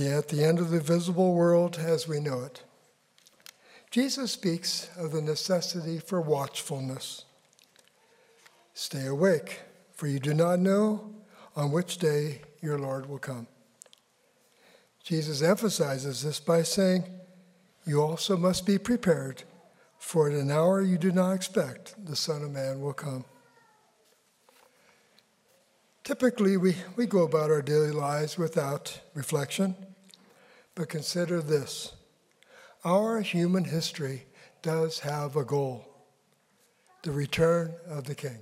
at the end of the visible world as we know it. Jesus speaks of the necessity for watchfulness. Stay awake, for you do not know on which day your Lord will come. Jesus emphasizes this by saying, You also must be prepared, for at an hour you do not expect the Son of Man will come. Typically, we, we go about our daily lives without reflection, but consider this our human history does have a goal the return of the King.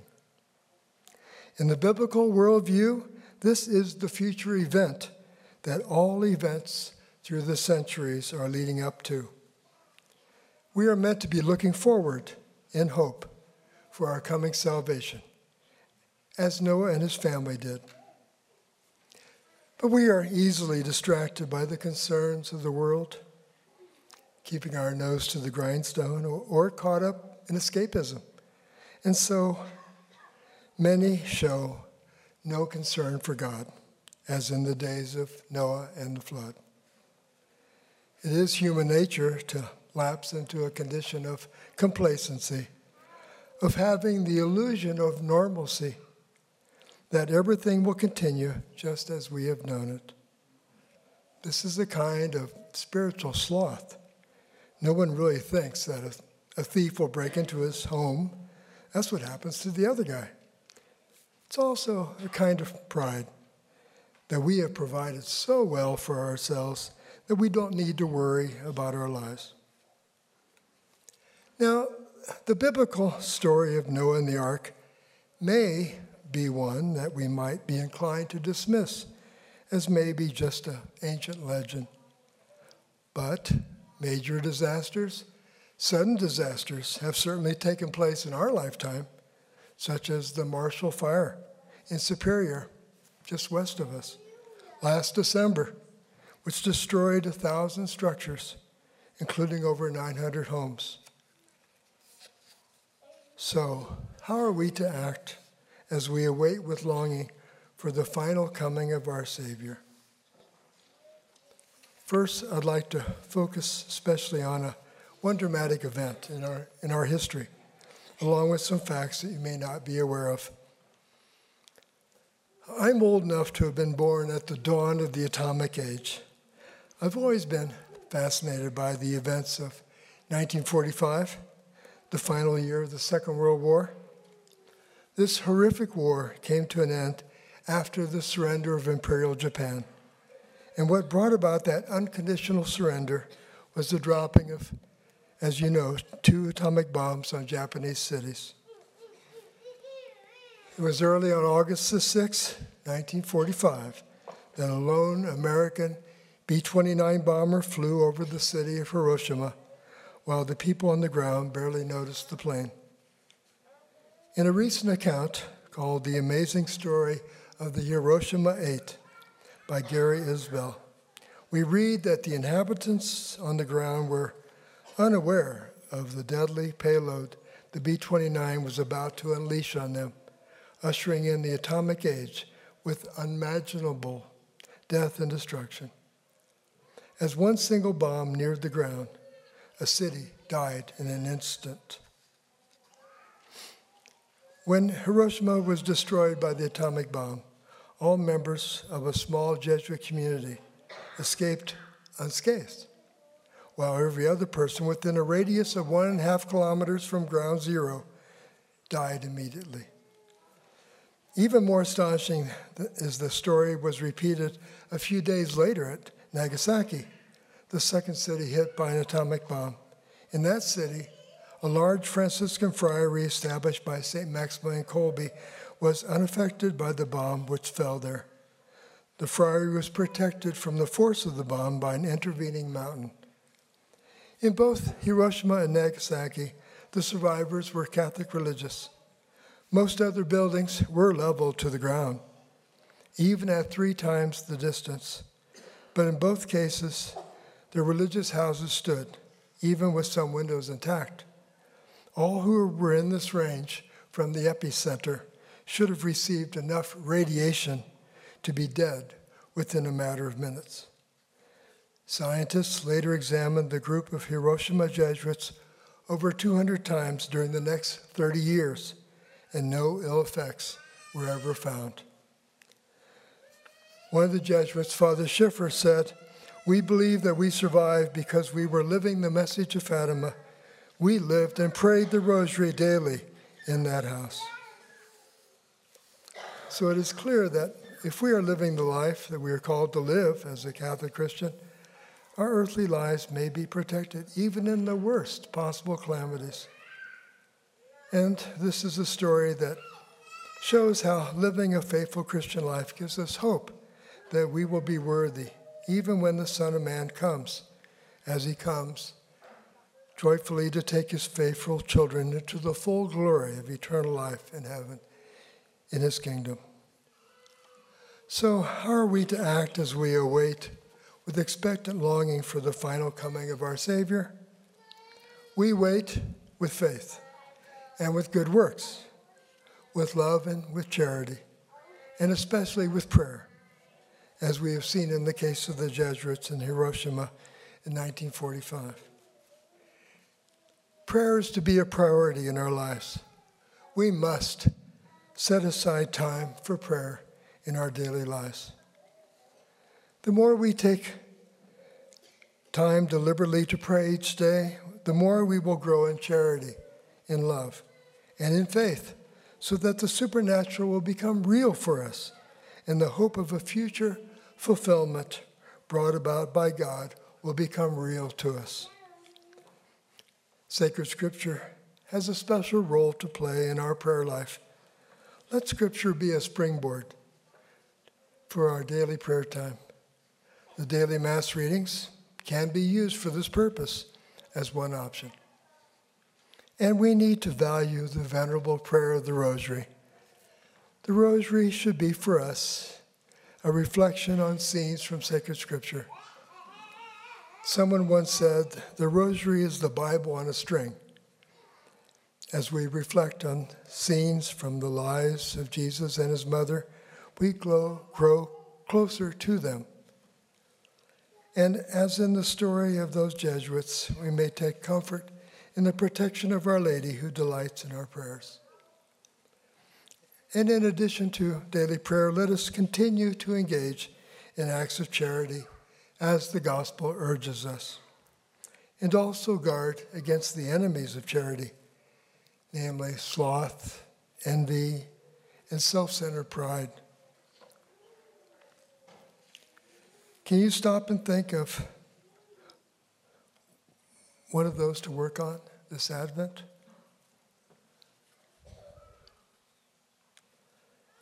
In the biblical worldview, this is the future event that all events through the centuries are leading up to. We are meant to be looking forward in hope for our coming salvation as Noah and his family did. But we are easily distracted by the concerns of the world, keeping our nose to the grindstone, or, or caught up in escapism. And so many show no concern for God, as in the days of Noah and the flood. It is human nature to lapse into a condition of complacency, of having the illusion of normalcy that everything will continue just as we have known it. This is a kind of spiritual sloth. No one really thinks that a, a thief will break into his home. That's what happens to the other guy. It's also a kind of pride that we have provided so well for ourselves that we don't need to worry about our lives. Now, the biblical story of Noah and the ark may be one that we might be inclined to dismiss as maybe just an ancient legend. But major disasters, sudden disasters, have certainly taken place in our lifetime, such as the Marshall Fire in Superior, just west of us, last December, which destroyed a thousand structures, including over 900 homes. So, how are we to act as we await with longing for the final coming of our Savior. First, I'd like to focus especially on a, one dramatic event in our, in our history, along with some facts that you may not be aware of. I'm old enough to have been born at the dawn of the atomic age. I've always been fascinated by the events of 1945, the final year of the Second World War, this horrific war came to an end after the surrender of Imperial Japan. And what brought about that unconditional surrender was the dropping of, as you know, two atomic bombs on Japanese cities. It was early on August the 6th, 1945, that a lone American B 29 bomber flew over the city of Hiroshima while the people on the ground barely noticed the plane. In a recent account called The Amazing Story of the Hiroshima Eight by Gary Isbell, we read that the inhabitants on the ground were unaware of the deadly payload the B 29 was about to unleash on them, ushering in the atomic age with unimaginable death and destruction. As one single bomb neared the ground, a city died in an instant. When Hiroshima was destroyed by the atomic bomb, all members of a small Jesuit community escaped unscathed, while every other person within a radius of one and a half kilometers from ground zero died immediately. Even more astonishing is the story was repeated a few days later at Nagasaki, the second city hit by an atomic bomb. In that city, a large Franciscan friary established by St. Maximilian Kolbe was unaffected by the bomb which fell there. The friary was protected from the force of the bomb by an intervening mountain. In both Hiroshima and Nagasaki, the survivors were Catholic religious. Most other buildings were leveled to the ground, even at three times the distance. But in both cases, the religious houses stood, even with some windows intact. All who were in this range from the epicenter should have received enough radiation to be dead within a matter of minutes. Scientists later examined the group of Hiroshima Jesuits over 200 times during the next 30 years, and no ill effects were ever found. One of the Jesuits, Father Schiffer, said, We believe that we survived because we were living the message of Fatima. We lived and prayed the rosary daily in that house. So it is clear that if we are living the life that we are called to live as a Catholic Christian, our earthly lives may be protected even in the worst possible calamities. And this is a story that shows how living a faithful Christian life gives us hope that we will be worthy even when the Son of Man comes, as he comes, joyfully to take his faithful children into the full glory of eternal life in heaven in his kingdom. So, how are we to act as we await with expectant longing for the final coming of our Savior? We wait with faith and with good works, with love and with charity, and especially with prayer, as we have seen in the case of the Jesuits in Hiroshima in 1945. Prayer is to be a priority in our lives. We must set aside time for prayer in our daily lives. The more we take time deliberately to pray each day, the more we will grow in charity, in love, and in faith, so that the supernatural will become real for us and the hope of a future fulfillment brought about by God will become real to us. Sacred Scripture has a special role to play in our prayer life. Let Scripture be a springboard for our daily prayer time. The daily Mass readings can be used for this purpose as one option. And we need to value the venerable prayer of the Rosary. The Rosary should be for us a reflection on scenes from sacred Scripture. Someone once said, The Rosary is the Bible on a string. As we reflect on scenes from the lives of Jesus and his mother, we grow, grow closer to them. And as in the story of those Jesuits, we may take comfort in the protection of Our Lady who delights in our prayers. And in addition to daily prayer, let us continue to engage in acts of charity as the gospel urges us, and also guard against the enemies of charity, namely sloth, envy, and self centered pride. Can you stop and think of one of those to work on this Advent?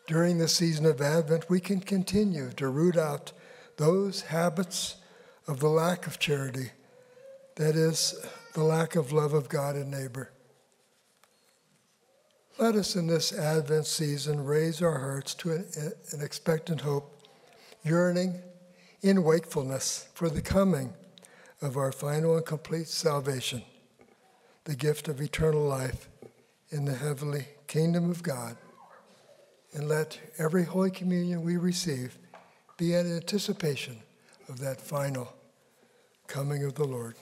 During the season of Advent, we can continue to root out those habits of the lack of charity, that is, the lack of love of God and neighbor. Let us in this Advent season raise our hearts to an, an expectant hope, yearning in wakefulness for the coming of our final and complete salvation, the gift of eternal life in the heavenly kingdom of God. And let every Holy Communion we receive be an anticipation of that final coming of the Lord.